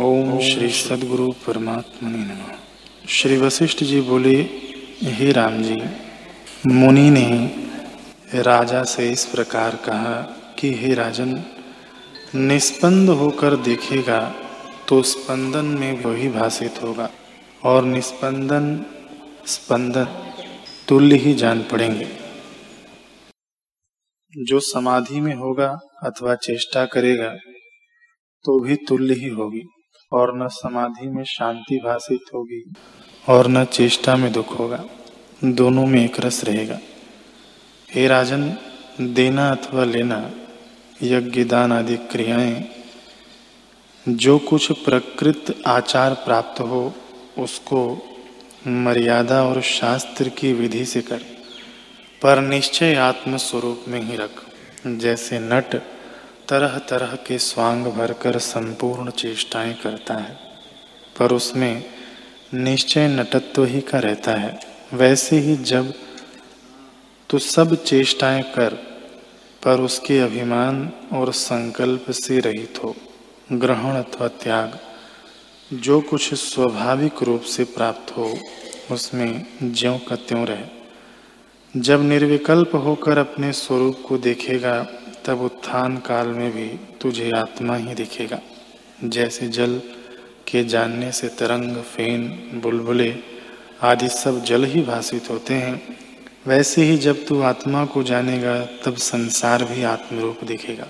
ओम श्री सदगुरु परमात्मा नमः। श्री वशिष्ठ जी बोले, हे राम जी, मुनि ने राजा से इस प्रकार कहा कि हे राजन निस्पंद होकर देखेगा तो स्पंदन में वही भाषित होगा और निस्पंदन स्पंदन तुल्य ही जान पड़ेंगे। जो समाधि में होगा अथवा चेष्टा करेगा तो भी तुल्य ही होगी। और न समाधि में शांति भाषित होगी और न चेष्टा में दुख होगा। दोनों में एक रस रहेगा। हे राजन, देना अथवा लेना, यज्ञ, दान आदि क्रियाएँ, जो कुछ प्रकृत आचार प्राप्त हो, उसको मर्यादा और शास्त्र की विधि से कर, पर निश्चय आत्म स्वरूप में ही रख, जैसे नट तरह तरह के स्वांग भरकर संपूर्ण चेष्टाएँ करता है, पर उसमें निश्चय नटत्व ही का रहता है। वैसे ही जब तू सब चेष्टाएँ कर, पर उसके अभिमान और संकल्प से रहित हो, ग्रहण अथवा त्याग, जो कुछ स्वाभाविक रूप से प्राप्त हो, उसमें ज्यों का त्यों रहे। जब निर्विकल्प होकर अपने स्वरूप को देखेगा तब उत्थान काल में भी तुझे आत्मा ही दिखेगा। जैसे जल के जानने से तरंग, फेन, बुलबुले आदि सब जल ही भाषित होते हैं। वैसे ही जब तू आत्मा को जानेगा, तब संसार भी आत्मरूप दिखेगा।